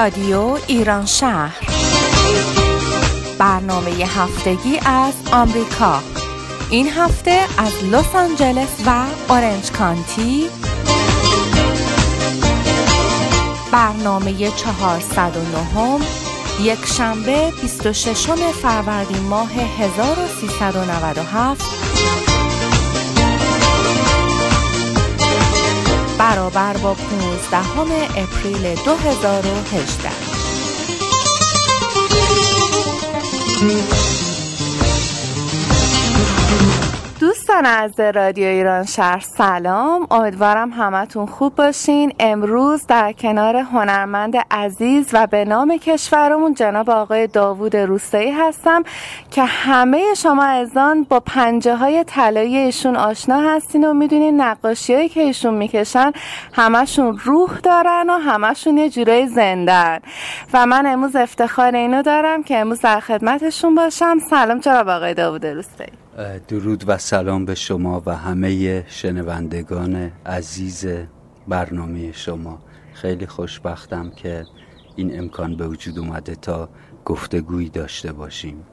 رادیو ایران شهر. برنامه هفتگی از آمریکا. این هفته از لس آنجلس و اورنج کانتی. برنامه 409 یک شنبه 26 فروردین ماه 1397 برابر با 15 اپریل 2018 دوستان از رادیو ایران شهر سلام. امیدوارم همتون خوب باشین. امروز در کنار هنرمند عزیز و به نام کشورمون جناب آقای داوود روستایی هستم که همه شما ازان با پنجه های طلایی ایشون آشنا هستین و می‌دونین نقاشی هایی که ایشون می‌کشن همشون روح دارن و همشون یه جورای زندن و من امروز افتخار اینو دارم که امروز در خدمتشون باشم. سلام جناب آقای داوود روستایی. درود و سلام به شما و همه شنوندگان عزیز برنامه شما. خیلی خوشبختم که این امکان به وجود اومده تا گفتگویی داشته باشیم.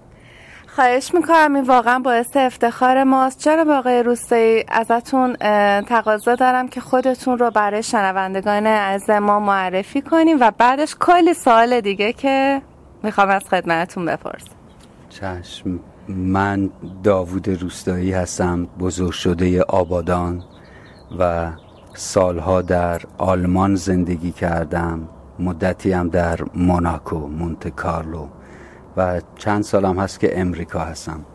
خواهش می‌کنم این واقعا باعث افتخار ماست. چرا باقی روستایی ازتون تقاضا دارم که خودتون رو برای شنوندگان از ما معرفی کنیم و بعدش کلی سوال دیگه که می‌خوام از خدمتتون بپرسم. چشم. من داوود روستایی هستم بزرگ شده آبادان و سالها در آلمان زندگی کردم. مدتی هم در موناکو مونت کارلو. و چند سالم هست که امریکا هستم.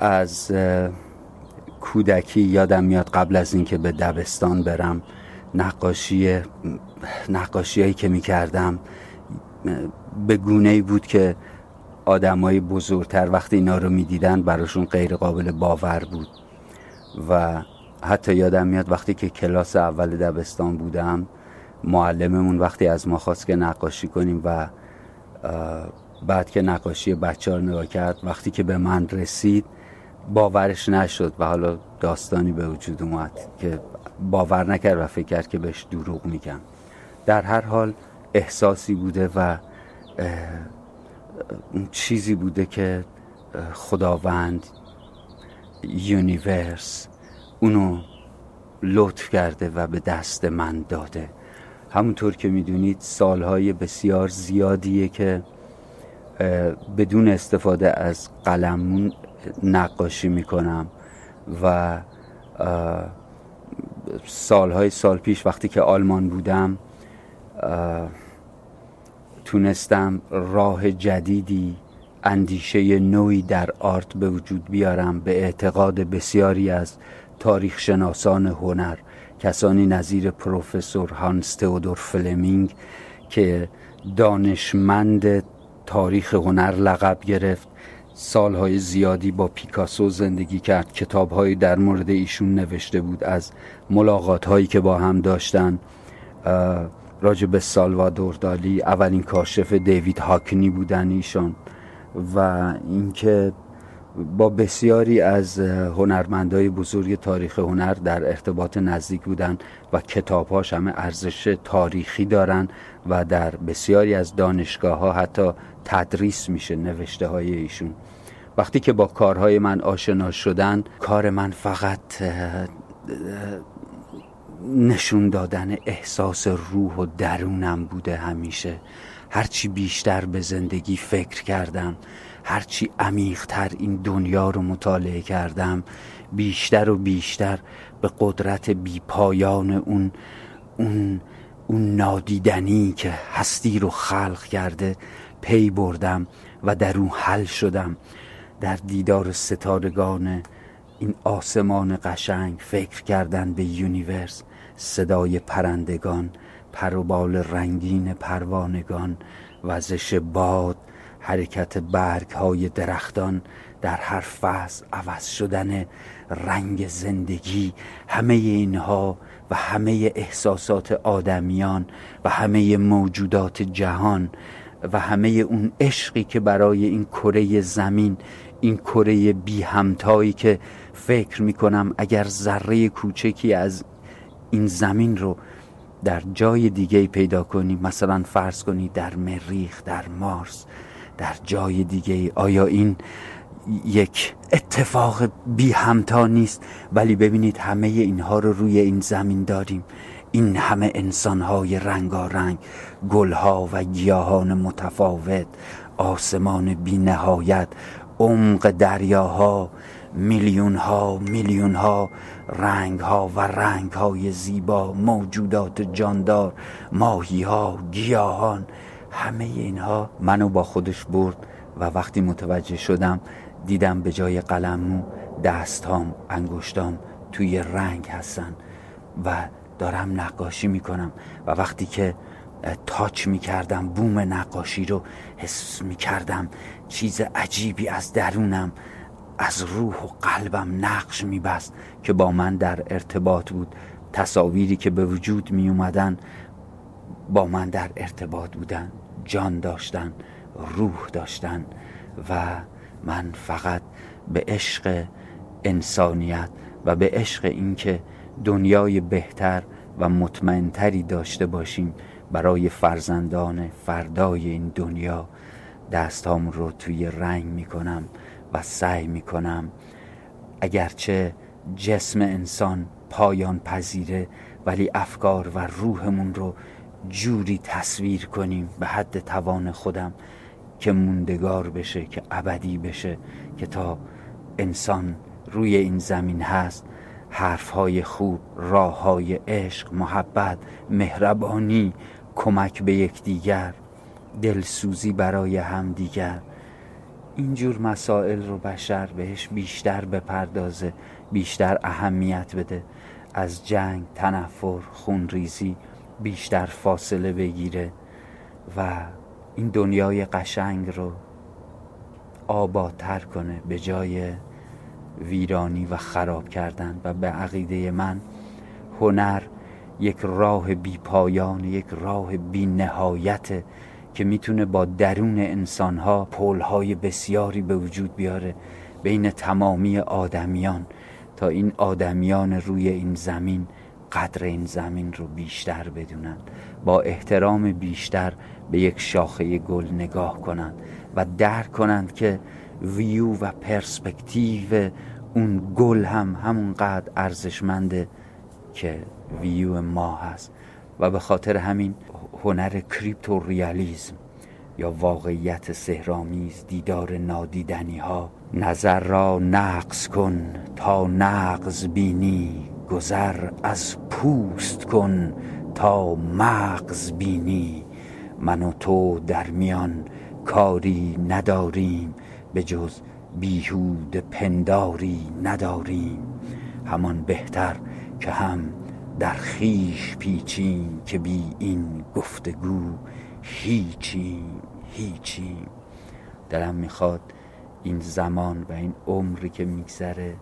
از کودکی یادم میاد قبل از اینکه به دبستان برم نقاشی نقاشی که می کردم به گونه ای بود که آدمای بزرگتر وقتی اینا رو می‌دیدن براشون غیر قابل باور بود. و حتی یادم میاد وقتی که کلاس اول دبستان بودم معلممون وقتی از ما خواست که نقاشی کنیم و بعد که نقاشی بچه ها نگاه کرد وقتی که به من رسید باورش نشد و حالا داستانی به وجود اومد که باور نکرد و فکر کرد که بهش دروغ میگم در هر حال احساسی بوده و چیزی بوده که خداوند یونیورس اونو لطف کرده و به دست من داده. همونطور که می‌دونید سالهای بسیار زیادیه که بدون استفاده از قلمون نقاشی می‌کنم و سالهای سال پیش وقتی که آلمان بودم تونستم راه جدیدی اندیشه نوعی در آرت به وجود بیارم به اعتقاد بسیاری از تاریخ شناسان هنر کسانی نظیر پروفسور هانس تئودور فلمینگ که دانشمند تاریخ هنر لقب گرفت سالهای زیادی با پیکاسو زندگی کرد کتابهایی در مورد ایشون نوشته بود از ملاقات هایی که با هم داشتن. راجع به سالوادور دالی اولین کاشف دیوید هاکنی بودن ایشان و اینکه با بسیاری از هنرمندای بزرگ تاریخ هنر در ارتباط نزدیک بودن و کتابهاش همه ارزش تاریخی دارن و در بسیاری از دانشگاه ها حتی تدریس میشه نوشته های ایشون. وقتی که با کارهای من آشنا شدن کار من فقط نشون دادن احساس روح و درونم بوده همیشه. هرچی بیشتر به زندگی فکر کردم هرچی عمیقتر این دنیا رو مطالعه کردم بیشتر و بیشتر به قدرت بیپایان اون اون اون نادیدنی که هستی رو خلق کرده پی بردم و در اون حل شدم. در دیدار ستارگان این آسمان قشنگ فکر کردن به universe صدای پرندگان پروبال رنگین پروانگان وزش باد حرکت برگ های درختان در هر فصل عوض شدن رنگ زندگی همه اینها و همه احساسات آدمیان و همه موجودات جهان و همه اون عشقی که برای این کره زمین این کره بی همتایی که فکر می‌کنم اگر ذره کوچکی از این زمین رو در جای دیگه پیدا کنی مثلا فرض کنی در مریخ در مارس در جای دیگه آیا این یک اتفاق بی همتا نیست؟ ولی ببینید همه اینها رو روی این زمین داریم. این همه انسانهای رنگارنگ گلها و گیاهان متفاوت آسمان بی نهایت عمق دریاها میلیون ها میلیون ها رنگ ها و رنگ های زیبا موجودات جاندار ماهی ها گیاهان همه اینها منو با خودش برد و وقتی متوجه شدم دیدم به جای قلمو دستهام انگشتام توی رنگ هستن و دارم نقاشی می‌کنم و وقتی که تاچ می‌کردم بوم نقاشی رو حس می‌کردم چیز عجیبی از درونم. از روح و قلبم نقش میبست که با من در ارتباط بود. تصاویری که به وجود می اومدن با من در ارتباط بودن. جان داشتن روح داشتن و من فقط به عشق انسانیت و به عشق اینکه دنیای بهتر و مطمئنتری داشته باشیم برای فرزندان فردای این دنیا دستام رو توی رنگ می‌کنم. و سعی می‌کنم اگرچه جسم انسان پایان پذیره ولی افکار و روحمون رو جوری تصویر کنیم به حد توان خودم که موندگار بشه که ابدی بشه که تا انسان روی این زمین هست حرفهای خوب های عشق محبت مهربانی کمک به یکدیگر دلسوزی برای همدیگر. اینجور مسائل رو بشر بهش بیشتر بپردازه بیشتر اهمیت بده. از جنگ تنفر خونریزی بیشتر فاصله بگیره و این دنیای قشنگ رو آبادتر کنه به جای ویرانی و خراب کردن. و به عقیده من هنر یک راه بی پایان یک راه بی نهایت که می‌تونه با درون انسانها پولهای بسیاری به وجود بیاره بین تمامی آدمیان تا این آدمیان روی این زمین قدر این زمین رو بیشتر بدونند با احترام بیشتر به یک شاخه گل نگاه کنند و درک کنند که ویو و پرسپکتیو اون گل هم همونقدر ارزشمنده که ویو ما هست. و به خاطر همین هنر کریپتو ریالیزم یا واقعیت سهرامیز دیدار نادیدنی ها نظر را نقص کن تا نقض بینی گذر از پوست کن تا مغز بینی. من و تو در میان کاری نداریم به جز بیهود پنداری نداریم. همان بهتر که هم در خیش پیچیم که بی این گفتگو هیچیم هیچیم. دلم می‌خواد این زمان و این عمری که میگذره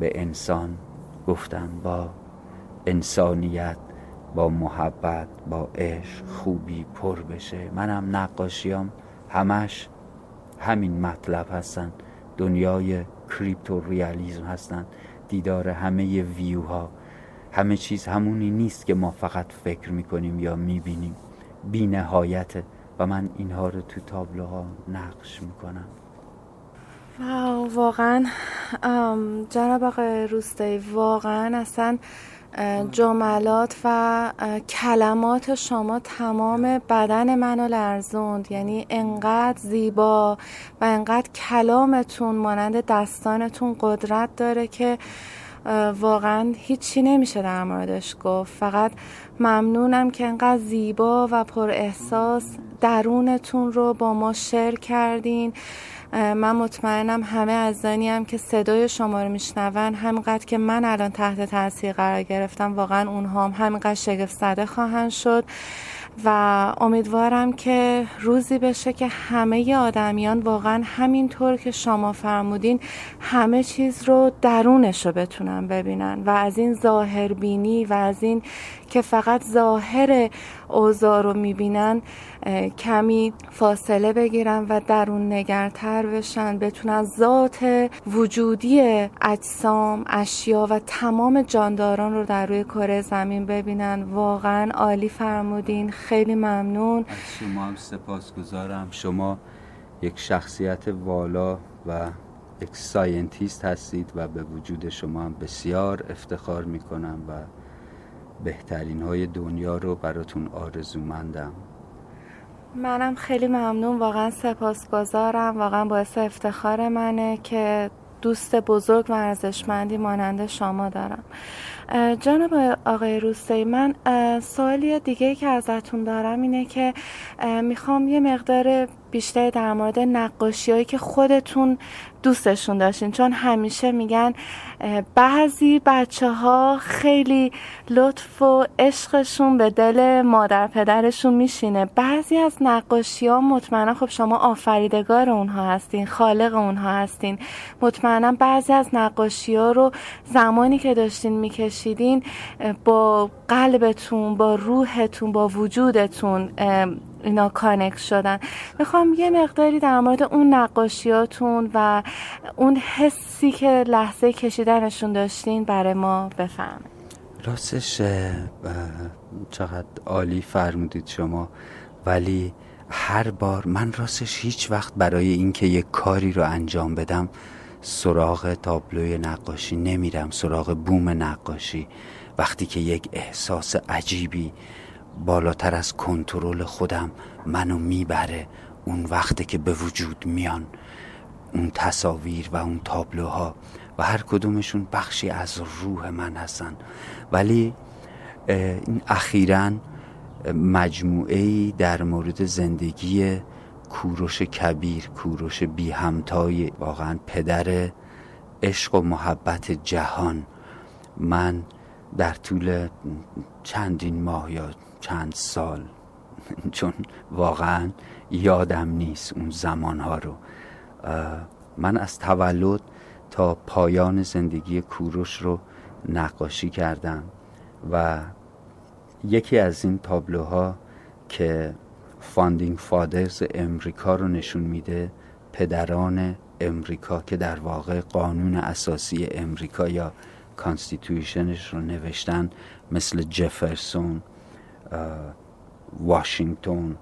به انسان گفتن با انسانیت با محبت با عشق خوبی پر بشه. منم نقاشیام همش همین مطلب هستن. دنیای کریپتو ریالیزم هستن. دیدار همه ویوها همه چیز همونی نیست که ما فقط فکر می‌کنیم یا می‌بینیم. بی نهایته و من اینها رو تو تابلوها نقش می‌کنم. واو واقعا. جناب آقای روستایی واقعا اصلا جملات و کلمات شما تمام بدن منو لرزوند. یعنی انقدر زیبا و انقدر کلامتون مانند دستانتون قدرت داره که واقعا هیچی نمیشه در موردش گفت. فقط ممنونم که انقدر زیبا و پر احساس درونتون رو با ما شیر کردین. من مطمئنم همه عزیزانی هم که صدای شما رو میشنون همینقدر که من الان تحت تاثیر قرار گرفتم واقعا اونها هم همینقدر شگفت زده خواهند شد. و امیدوارم که روزی بشه که همه آدمیان واقعا همینطور که شما فرمودین همه چیز رو درونش رو بتونن ببینن و از این ظاهربینی و از این که فقط ظاهر اوضاع رو می‌بینن کمی فاصله بگیرن و درون نگرتر بشن بتونن ذات وجودی اجسام اشیا و تمام جانداران رو در روی کره زمین ببینن. واقعا عالی فرمودین. خیلی ممنون. از شما هم سپاس گذارم شما یک شخصیت والا و یک scientist هستید و به وجود شما هم بسیار افتخار می‌کنم و بهترین های دنیا رو براتون آرزومندم. منم خیلی ممنون. واقعا سپاسگزارم. واقعا باعث افتخار منه که دوست بزرگ و ارزشمندی مانند شما دارم. جناب آقای روستی من سوالی دیگه که ازتون دارم اینه که می‌خوام یه مقدار بیشتر در مورد نقاشی هایی که خودتون دوستشون داشتین. چون همیشه میگن بعضی بچه ها خیلی لطف و عشقشون به دل مادر پدرشون میشینه. بعضی از نقاشی ها مطمئنا خب شما آفریدگار اونها هستین خالق اونها هستین. مطمئنا بعضی از نقاشی ها رو زمانی که داشتین میکشیدین با قلبتون با روحتون با وجودتون اینا کانکت شدن. می‌خوام یه مقداری در مورد اون نقاشیاتون و اون حسی که لحظه کشیدنشون داشتین برای ما بفهمید. راستش چقدر عالی فرمودید شما. ولی هر بار من راستش هیچ وقت برای اینکه یک کاری رو انجام بدم سراغ تابلوی نقاشی نمیرم سراغ بوم نقاشی. وقتی که یک احساس عجیبی بالاتر از کنترل خودم منو می‌بره اون وقتی که به وجود میان. اون تصاویر و اون تابلوها و هر کدومشون بخشی از روح من هستن. ولی این اخیرا مجموعه در مورد زندگی کوروش کبیر کوروش بی همتای واقعا پدر عشق و محبت جهان. من در طول چندین ماه یا چند سال. چون واقعا یادم نیست اون زمانها رو. من از تولد تا پایان زندگی کوروش رو نقاشی کردم و یکی از این تابلوها که Founding Fathers امریکا رو نشون میده پدران امریکا که در واقع قانون اساسی امریکا یا constitution ش رو نوشتن مثل جفرسون واشنگتن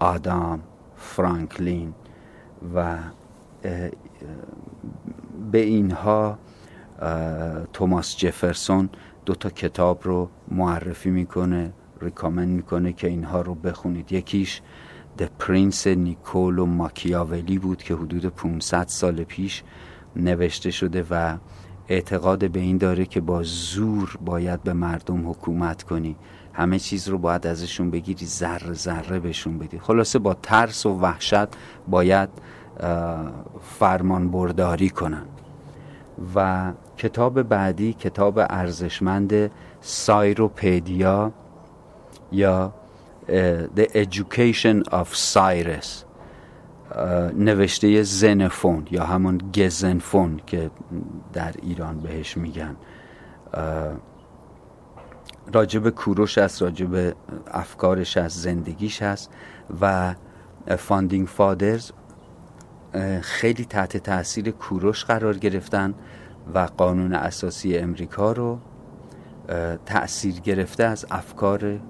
آدامز فرانکلین و به اینها توماس جفرسون دو تا کتاب رو معرفی می‌کنه recommend می‌کنه که اینها رو بخونید. یکیش The Prince نیکولو ماکیاولی بود که حدود 500 سال پیش نوشته شده و اعتقاد به این داره که با زور باید به مردم حکومت کنی. همه چیز رو باید ازشون بگیری ذره ذره بهشون بدی. خلاصه با ترس و وحشت باید فرمان برداری کنن. و کتاب بعدی کتاب ارزشمند سایروپیدیا یا The Education of Cyrus. نوشته زنفون یا همون گزنفون که در ایران بهش میگن. راجب کوروش است راجب افکارش از زندگیش هست و Founding Fathers خیلی تحت تاثیر کوروش قرار گرفتن و قانون اساسی امریکا رو تأثیر گرفته از افکار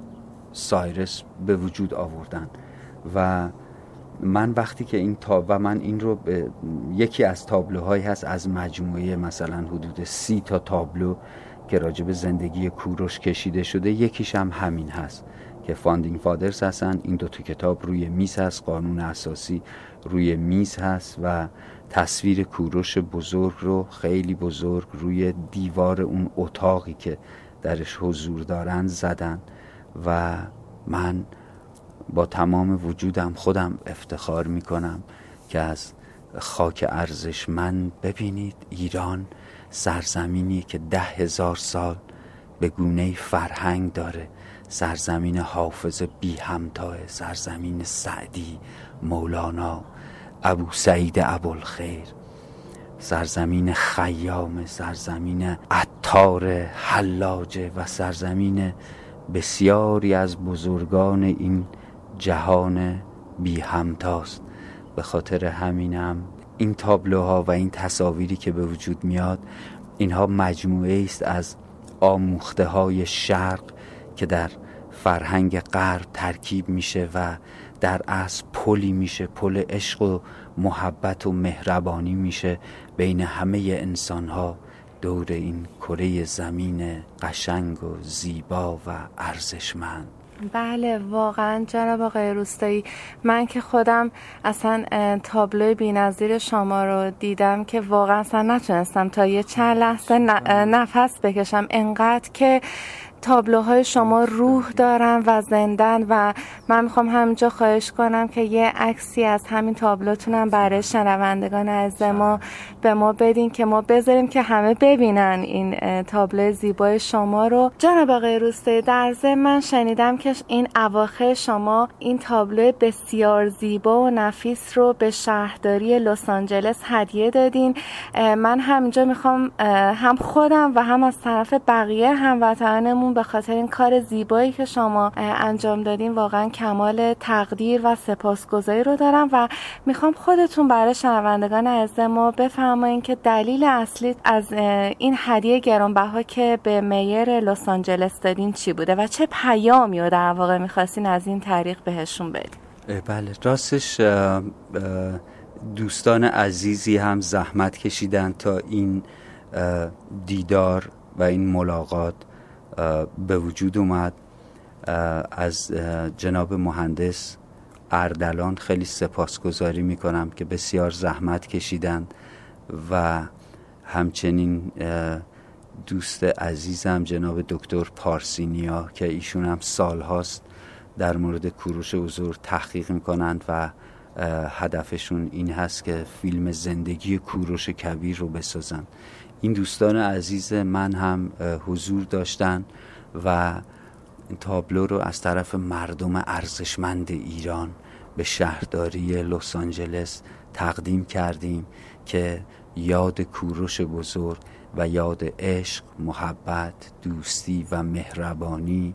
Cyrus به وجود آوردن. و من وقتی که این کتاب و من این رو به یکی از تابلوهایی هست از مجموعه مثلا حدود سی تا تابلو که راجب زندگی کوروش کشیده شده یکیش هم همین هست که Founding Fathers هستن. این دو تا کتاب روی میز هست قانون اساسی روی میز هست و تصویر کوروش بزرگ رو خیلی بزرگ روی دیوار اون اتاقی که درش حضور دارن زدن و من با تمام وجودم خودم افتخار می‌کنم که از خاک ارزشمند ببینید ایران سرزمینی که ده هزار سال به گونه فرهنگ داره. سرزمین حافظ بی همتاه سرزمین سعدی مولانا ابو سعید ابوالخیر سرزمین خیام سرزمین عطار حلاجه و سرزمین بسیاری از بزرگان این جهان بی همتاست. به خاطر همینم این تابلوها و این تصاویری که به وجود میاد اینها مجموعه است از آموخته های شرق که در فرهنگ غرب ترکیب میشه و در اصل پلی میشه پل عشق و محبت و مهربانی میشه. بین همه انسان ها دور این کره زمین قشنگ و زیبا و ارزشمند. بله واقعا جناب آقای روستایی من که خودم اصلا تابلو بینظیر شما رو دیدم که واقعا اصلا نتونستم تا یه چند لحظه نفس بکشم. انقدر که تابلوهای شما روح دارن و زندن و من می‌خوام همینجا خواهش کنم که یه عکسی از همین تابلوتونم برای شنوندگان از ما به ما بدین که ما بذاریم که همه ببینن این تابلو زیبای شما رو. جناب آقای روسته در من شنیدم که این اواخر شما این تابلو بسیار زیبا و نفیس رو به شهرداری لس آنجلس هدیه دادین. من همینجا می‌خوام هم خودم و هم از طرف بقیه هموطنانمون به خاطر این کار زیبایی که شما انجام دادین واقعا کمال تقدیر و سپاسگزاری رو دارم و می‌خوام خودتون برای شنوندگان از ما بفرمایین که دلیل اصلی از این هدیه گرانبها که به میر لس آنجلس دادین چی بوده و چه پیامی رو در واقع می‌خواستین از این طریق بهشون بدین؟ بله. راستش دوستان عزیزی هم زحمت کشیدن تا این دیدار و این ملاقات به وجود اومد. از جناب مهندس اردلان خیلی سپاسگزاری می‌کنم که بسیار زحمت کشیدن و همچنین دوست عزیزم جناب دکتر پارسینیا که ایشون هم سال هاست در مورد کوروش حضور تحقیق می‌کنند و هدفشون این هست که فیلم زندگی کوروش کبیر رو بسازن این دوستان عزیز من هم حضور داشتن و تابلو رو از طرف مردم ارزشمند ایران به شهرداری لس آنجلس تقدیم کردیم که یاد کوروش بزرگ و یاد عشق، محبت، دوستی و مهربانی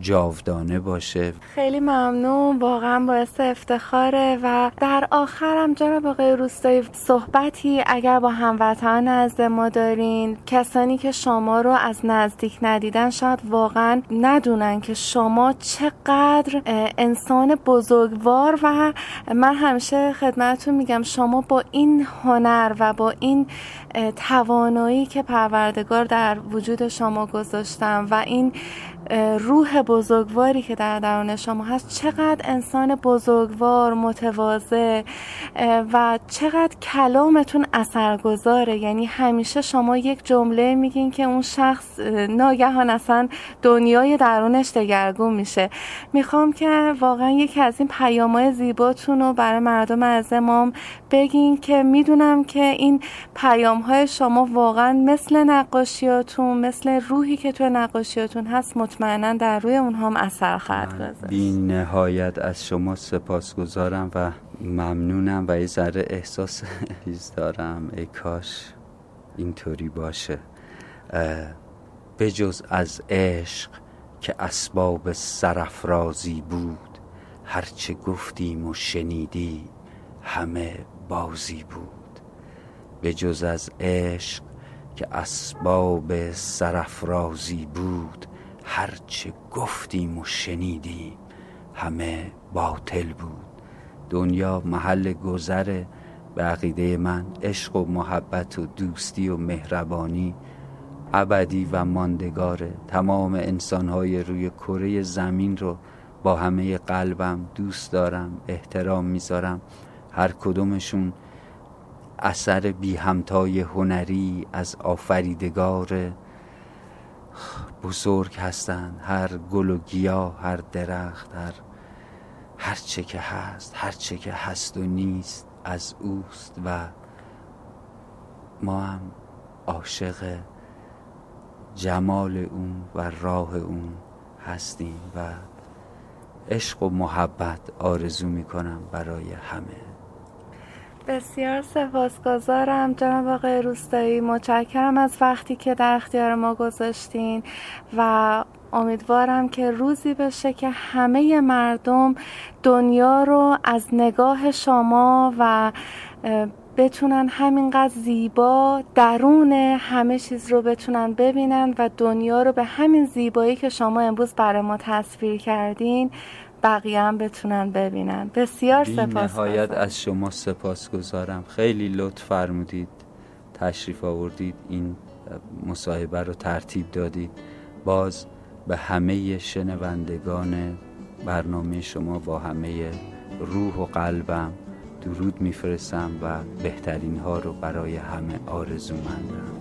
جاودانه باشه. خیلی ممنون. واقعا باعث افتخاره و در آخرم جناب آقای روستایی صحبتی اگر با هموطنان از ما دارین کسانی که شما رو از نزدیک ندیدن شاید واقعا ندونن که شما چقدر انسان بزرگوار و من همیشه خدمتتون میگم شما با این هنر و با این توانایی که پروردگار در وجود شما گذاشتم و این روح بزرگواری که در درون شما هست چقدر انسان بزرگوار متواضع و چقدر کلامتون اثرگذاره. یعنی همیشه شما یک جمله میگین که اون شخص ناگهان اصلا دنیای درونش دگرگون میشه. می‌خوام که واقعا یکی از این پیامهای زیباتون رو برای مردم از امام بگین که می‌دونم که این پیام های شما واقعا مثل نقاشیاتون مثل روحی که تو نقاشیاتون هست مطمئنا در روی اونها هم اثر خواهد گذاشت. بی نهایت از شما سپاسگزارم و ممنونم و یه ذره احساس چیز دارم. ای کاش اینطوری باشه. بجز از عشق که اسباب سرفرازی بود هرچه گفتیم و شنیدی همه بازی بود. به جز از عشق که اسباب سرفرازی بود هرچه گفتیم و شنیدیم همه باطل بود. دنیا محل گذر به عقیده من عشق و محبت و دوستی و مهربانی ابدی و ماندگاره تمام انسانهای روی کره زمین رو با همه قلبم دوست دارم احترام می‌ذارم. هر کدومشون اثر بی همتای هنری از آفریدگار. بزرگ هستند هر گل و گیاه هر درخت هر هر چه که هست هر چه که هست و نیست از اوست و ما هم عاشق جمال اون و راه اون هستیم و عشق و محبت آرزو می کنم برای همه. بسیار سپاسگزارم جناب آقای روستایی. متشکرم از وقتی که در اختیار ما گذاشتین و امیدوارم که روزی بشه که همه مردم دنیا رو از نگاه شما و بتونن همینقدر زیبا درون همه چیز رو بتونن ببینن و دنیا رو به همین زیبایی که شما امروز برای ما تصویر کردین بقیه هم بتونن ببینن. بسیار سپاس نهایت از شما سپاس گذارم خیلی لطف فرمودید تشریف آوردید این مصاحبه رو ترتیب دادید. باز به همه شنوندگان برنامه شما با همه روح و قلبم درود میفرستم و بهترین ها رو برای همه آرزو مندم